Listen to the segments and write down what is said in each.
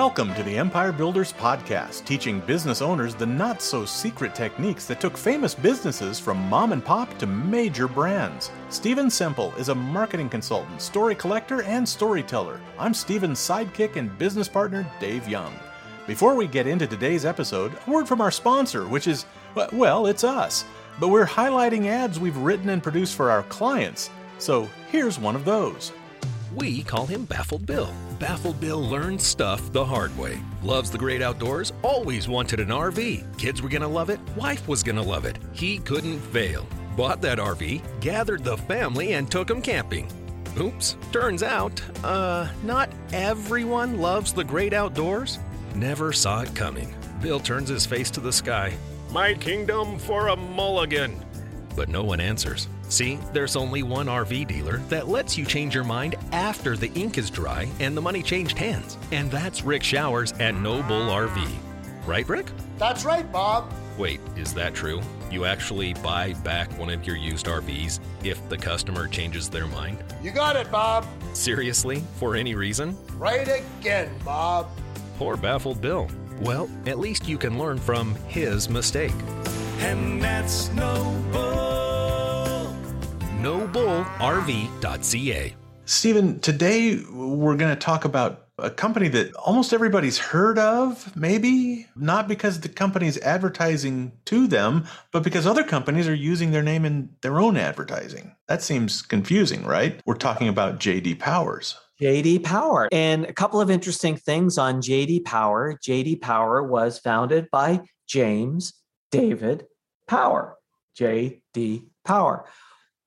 Welcome to the Empire Builders Podcast, teaching business owners the not so secret techniques that took famous businesses from mom and pop to major brands. Stephen Semple is a marketing consultant, story collector, and storyteller. I'm Stephen's sidekick and business partner, Dave Young. Before we get into today's episode, a word from our sponsor, which is, well, it's us. But we're highlighting ads we've written and produced for our clients. So here's one of those. We call him Baffled Bill. Baffled Bill learned stuff the hard way. Loves the great outdoors, always wanted an RV. Kids were gonna love it, wife was gonna love it. He couldn't fail. Bought that RV, gathered the family, and took them camping. Oops, turns out, uh, not everyone loves the great outdoors. Never saw it coming. Bill turns his face to the sky. My kingdom for a mulligan! But no one answers. See, there's only one RV dealer that lets you change your mind after the ink is dry and the money changed hands. And that's Rick Showers at No Bull RV. Right, Rick? That's right, Bob. Wait, is that true? You actually buy back one of your used RVs if the customer changes their mind? You got it, Bob. Seriously? For any reason? Right again, Bob. Poor baffled Bill. Well, at least you can learn from his mistake. And that's no bull. NoBullRV.ca. Stephen, today we're going to talk about a company that almost everybody's heard of, maybe not because the company's advertising to them, but because other companies are using their name in their own advertising. That seems confusing, right? We're talking about JD Powers. JD Power. And a couple of interesting things on JD Power. JD Power was founded by James David Power. JD Power.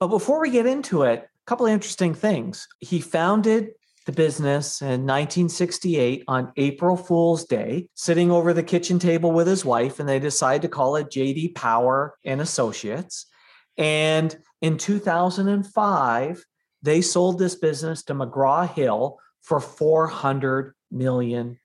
But before we get into it, a couple of interesting things. He founded the business in 1968 on April Fool's Day, sitting over the kitchen table with his wife, and they decided to call it JD Power and Associates. And in 2005, they sold this business to McGraw Hill for $400 million.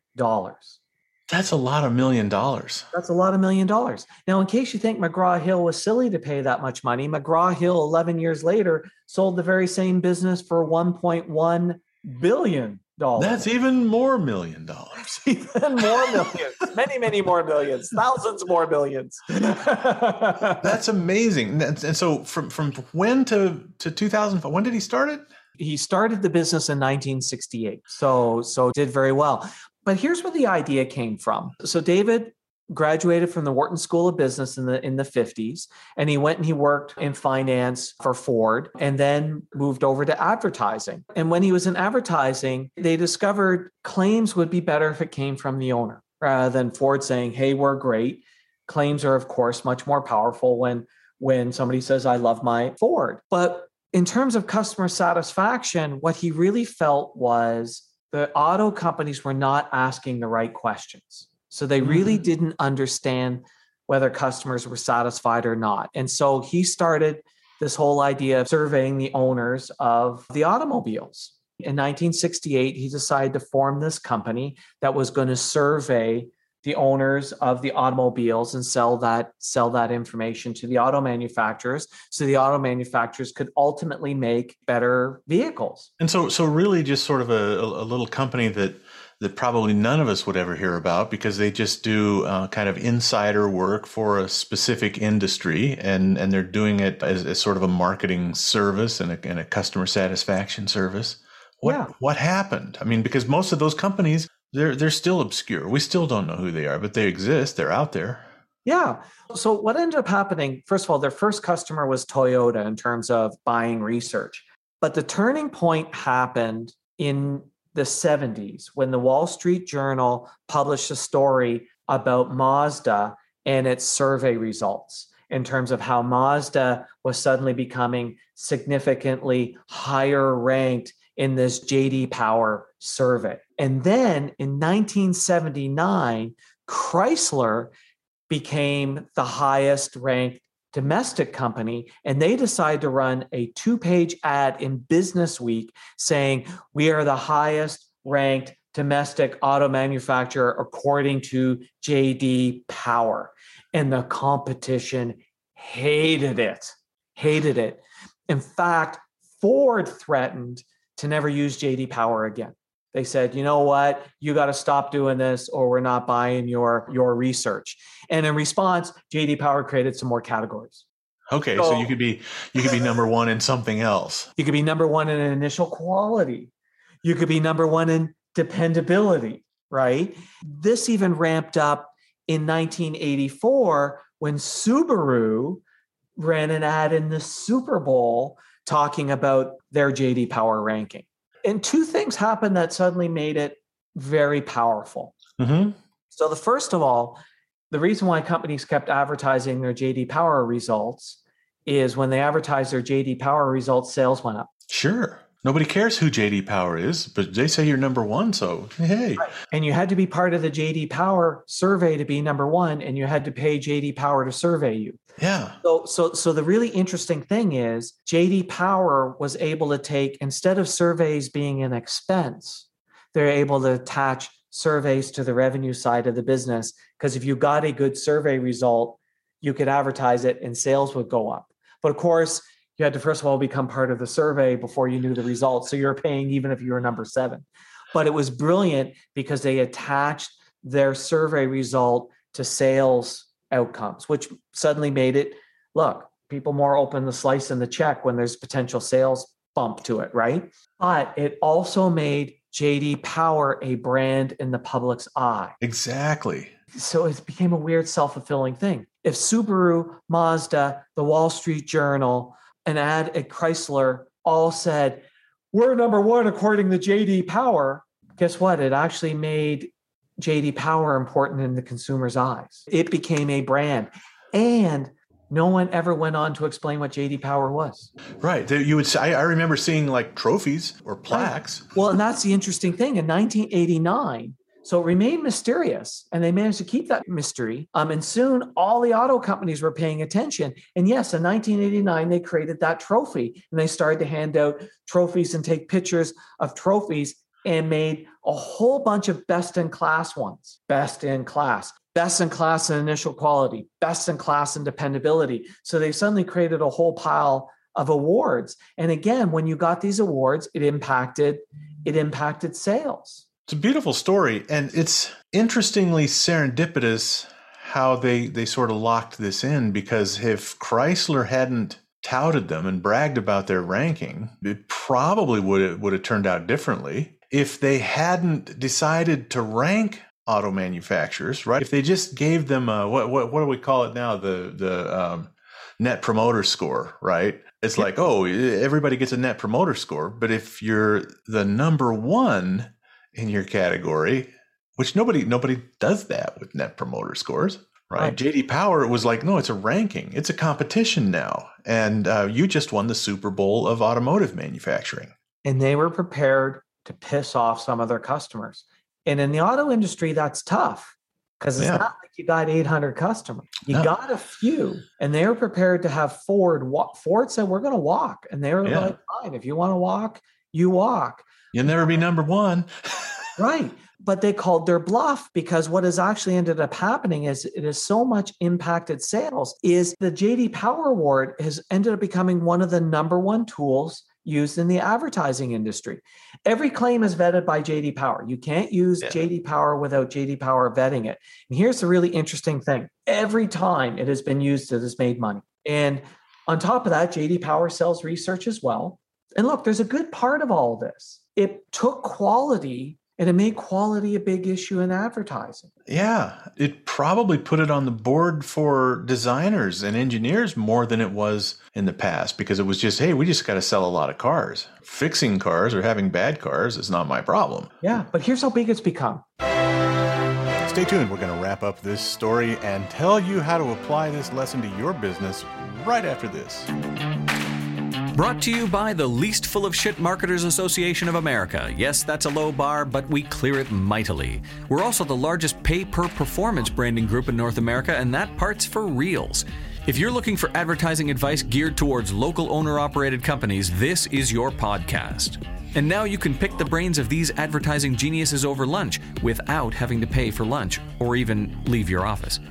That's a lot of million dollars. That's a lot of million dollars. Now, in case you think McGraw Hill was silly to pay that much money, McGraw Hill, 11 years later, sold the very same business for 1.1 billion dollars. That's even more million dollars. even more millions. many, many more millions. Thousands more millions. That's amazing. And so, from from when to to 2005? When did he start it? He started the business in 1968. So so did very well. But here's where the idea came from. So David graduated from the Wharton School of Business in the in the 50s and he went and he worked in finance for Ford and then moved over to advertising. And when he was in advertising, they discovered claims would be better if it came from the owner rather than Ford saying, "Hey, we're great." Claims are of course much more powerful when when somebody says I love my Ford. But in terms of customer satisfaction, what he really felt was the auto companies were not asking the right questions. So they really mm-hmm. didn't understand whether customers were satisfied or not. And so he started this whole idea of surveying the owners of the automobiles. In 1968, he decided to form this company that was going to survey the owners of the automobiles and sell that sell that information to the auto manufacturers so the auto manufacturers could ultimately make better vehicles. And so so really just sort of a, a little company that that probably none of us would ever hear about because they just do uh, kind of insider work for a specific industry and and they're doing it as, as sort of a marketing service and a, and a customer satisfaction service. What yeah. what happened? I mean because most of those companies they're they're still obscure. We still don't know who they are, but they exist. They're out there. Yeah. So what ended up happening? First of all, their first customer was Toyota in terms of buying research. But the turning point happened in the 70s when the Wall Street Journal published a story about Mazda and its survey results in terms of how Mazda was suddenly becoming significantly higher ranked in this JD Power survey. And then in 1979, Chrysler became the highest ranked domestic company and they decided to run a two page ad in business week saying we are the highest ranked domestic auto manufacturer according to jd power and the competition hated it hated it in fact ford threatened to never use JD Power again. They said, you know what, you got to stop doing this or we're not buying your your research. And in response, JD Power created some more categories. Okay, so, so you could be you could be number one in something else. You could be number one in initial quality. You could be number one in dependability, right? This even ramped up in 1984 when Subaru ran an ad in the Super Bowl talking about their JD Power ranking. And two things happened that suddenly made it very powerful. Mm-hmm. So, the first of all, the reason why companies kept advertising their JD Power results is when they advertised their JD Power results, sales went up. Sure. Nobody cares who JD Power is, but they say you're number one. So, hey. Right. And you had to be part of the JD Power survey to be number one, and you had to pay JD Power to survey you. Yeah. So, so, so the really interesting thing is JD Power was able to take, instead of surveys being an expense, they're able to attach surveys to the revenue side of the business. Because if you got a good survey result, you could advertise it and sales would go up. But of course, you had to first of all become part of the survey before you knew the results. So you're paying even if you were number seven. But it was brilliant because they attached their survey result to sales outcomes, which suddenly made it look, people more open the slice and the check when there's potential sales bump to it, right? But it also made JD Power a brand in the public's eye. Exactly. So it became a weird self fulfilling thing. If Subaru, Mazda, the Wall Street Journal, an ad at Chrysler all said, We're number one according to JD Power. Guess what? It actually made JD Power important in the consumer's eyes. It became a brand. And no one ever went on to explain what JD Power was. Right. You would. say, I remember seeing like trophies or plaques. Right. Well, and that's the interesting thing. In 1989, so it remained mysterious, and they managed to keep that mystery. Um, and soon all the auto companies were paying attention. And yes, in 1989, they created that trophy, and they started to hand out trophies and take pictures of trophies, and made a whole bunch of best in class ones. Best in class, best in class in initial quality, best in class in dependability. So they suddenly created a whole pile of awards. And again, when you got these awards, it impacted it impacted sales. It's a beautiful story, and it's interestingly serendipitous how they they sort of locked this in because if Chrysler hadn't touted them and bragged about their ranking, it probably would have, would have turned out differently. If they hadn't decided to rank auto manufacturers, right? If they just gave them a, what what what do we call it now? The the um, net promoter score, right? It's like, oh, everybody gets a net promoter score, but if you're the number one in your category, which nobody nobody does that with net promoter scores, right? right. JD Power was like, no, it's a ranking, it's a competition now, and uh, you just won the Super Bowl of automotive manufacturing, and they were prepared to piss off some of their customers. And in the auto industry, that's tough because it's yeah. not like you got 800 customers. You no. got a few, and they were prepared to have Ford. Walk. Ford said, "We're going to walk," and they were yeah. like, "Fine, if you want to walk, you walk." You'll never be number one. right. But they called their bluff because what has actually ended up happening is it has so much impacted sales is the JD Power Award has ended up becoming one of the number one tools used in the advertising industry. Every claim is vetted by JD Power. You can't use yeah. JD Power without JD Power vetting it. And here's the really interesting thing. Every time it has been used, it has made money. And on top of that, JD Power sells research as well. And look, there's a good part of all this it took quality and it made quality a big issue in advertising. Yeah, it probably put it on the board for designers and engineers more than it was in the past because it was just, hey, we just got to sell a lot of cars. Fixing cars or having bad cars is not my problem. Yeah, but here's how big it's become. Stay tuned. We're going to wrap up this story and tell you how to apply this lesson to your business right after this. Brought to you by the Least Full of Shit Marketers Association of America. Yes, that's a low bar, but we clear it mightily. We're also the largest pay per performance branding group in North America, and that part's for reals. If you're looking for advertising advice geared towards local owner operated companies, this is your podcast. And now you can pick the brains of these advertising geniuses over lunch without having to pay for lunch or even leave your office.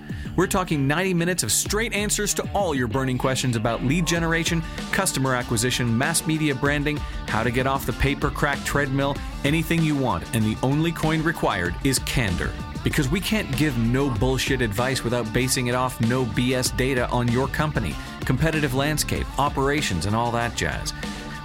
We're talking 90 minutes of straight answers to all your burning questions about lead generation, customer acquisition, mass media branding, how to get off the paper crack treadmill, anything you want, and the only coin required is candor. Because we can't give no bullshit advice without basing it off no BS data on your company, competitive landscape, operations, and all that jazz.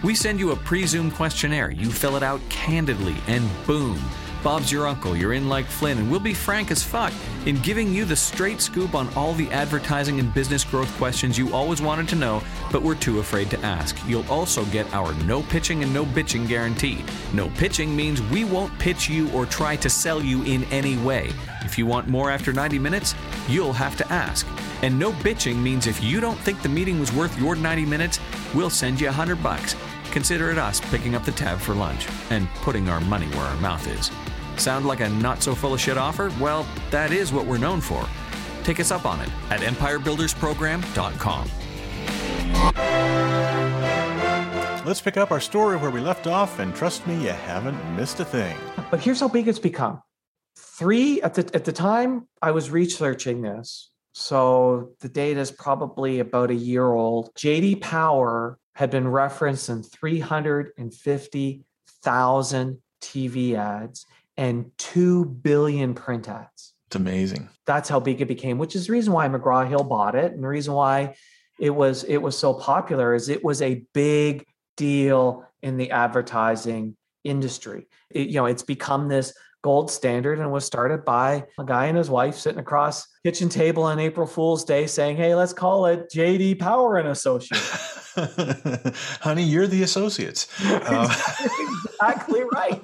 We send you a pre Zoom questionnaire. You fill it out candidly, and boom. Bob's your uncle, you're in like Flynn, and we'll be frank as fuck in giving you the straight scoop on all the advertising and business growth questions you always wanted to know, but were too afraid to ask. You'll also get our no pitching and no bitching guarantee. No pitching means we won't pitch you or try to sell you in any way. If you want more after 90 minutes, you'll have to ask. And no bitching means if you don't think the meeting was worth your 90 minutes, we'll send you 100 bucks. Consider it us picking up the tab for lunch and putting our money where our mouth is. Sound like a not so full of shit offer? Well, that is what we're known for. Take us up on it at empirebuildersprogram.com. Let's pick up our story where we left off, and trust me, you haven't missed a thing. But here's how big it's become. Three at the at the time I was researching this, so the data is probably about a year old. JD Power had been referenced in 350,000 TV ads and 2 billion print ads. It's amazing. That's how big it became, which is the reason why McGraw Hill bought it and the reason why it was it was so popular is it was a big deal in the advertising industry. It, you know, it's become this gold standard and was started by a guy and his wife sitting across kitchen table on April Fool's Day saying, "Hey, let's call it JD Power and Associates." Honey, you're the associates. Uh, exactly right.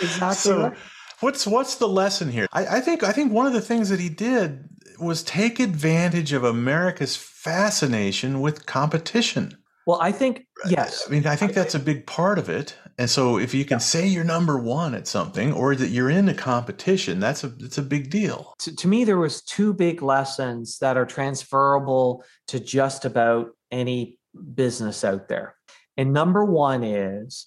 Exactly so, right. What's what's the lesson here? I, I think I think one of the things that he did was take advantage of America's fascination with competition. Well, I think yes. I mean, I think that's a big part of it. And so, if you can say you're number one at something, or that you're in a competition, that's a it's a big deal. To, to me, there was two big lessons that are transferable to just about any business out there. And number one is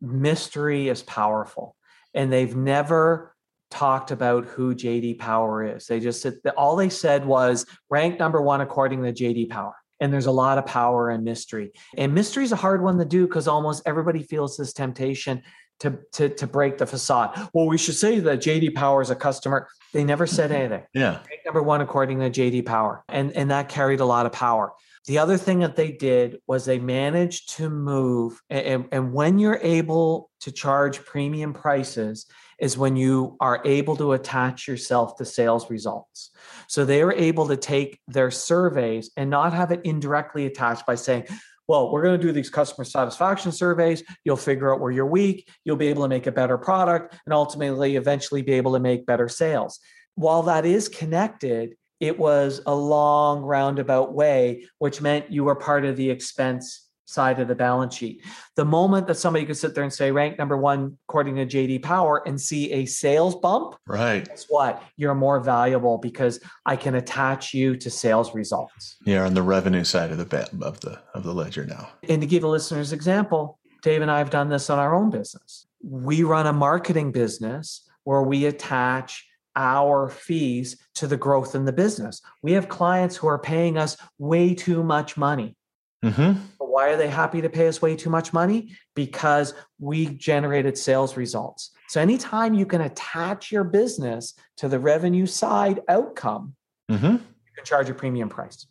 mystery is powerful. And they've never talked about who JD Power is. They just said all they said was ranked number one according to JD Power. And there's a lot of power and mystery. And mystery is a hard one to do because almost everybody feels this temptation to, to, to break the facade. Well, we should say that JD Power is a customer. They never said anything. Yeah. Number one according to JD Power. And, and that carried a lot of power. The other thing that they did was they managed to move. And, and when you're able to charge premium prices, is when you are able to attach yourself to sales results. So they were able to take their surveys and not have it indirectly attached by saying, well, we're going to do these customer satisfaction surveys. You'll figure out where you're weak. You'll be able to make a better product and ultimately, eventually, be able to make better sales. While that is connected, it was a long roundabout way, which meant you were part of the expense side of the balance sheet. The moment that somebody could sit there and say rank number one according to JD Power and see a sales bump, right? Guess what? You're more valuable because I can attach you to sales results. Yeah, on the revenue side of the of the of the ledger now. And to give the listeners example, Dave and I have done this on our own business. We run a marketing business where we attach our fees to the growth in the business. We have clients who are paying us way too much money. Mm-hmm. Why are they happy to pay us way too much money? Because we generated sales results. So anytime you can attach your business to the revenue side outcome, mm-hmm. you can charge a premium price.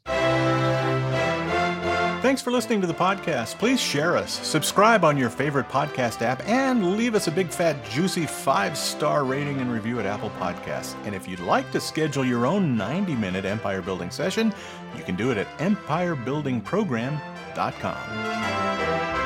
Thanks for listening to the podcast. Please share us, subscribe on your favorite podcast app, and leave us a big, fat, juicy five star rating and review at Apple Podcasts. And if you'd like to schedule your own 90 minute empire building session, you can do it at empirebuildingprogram.com.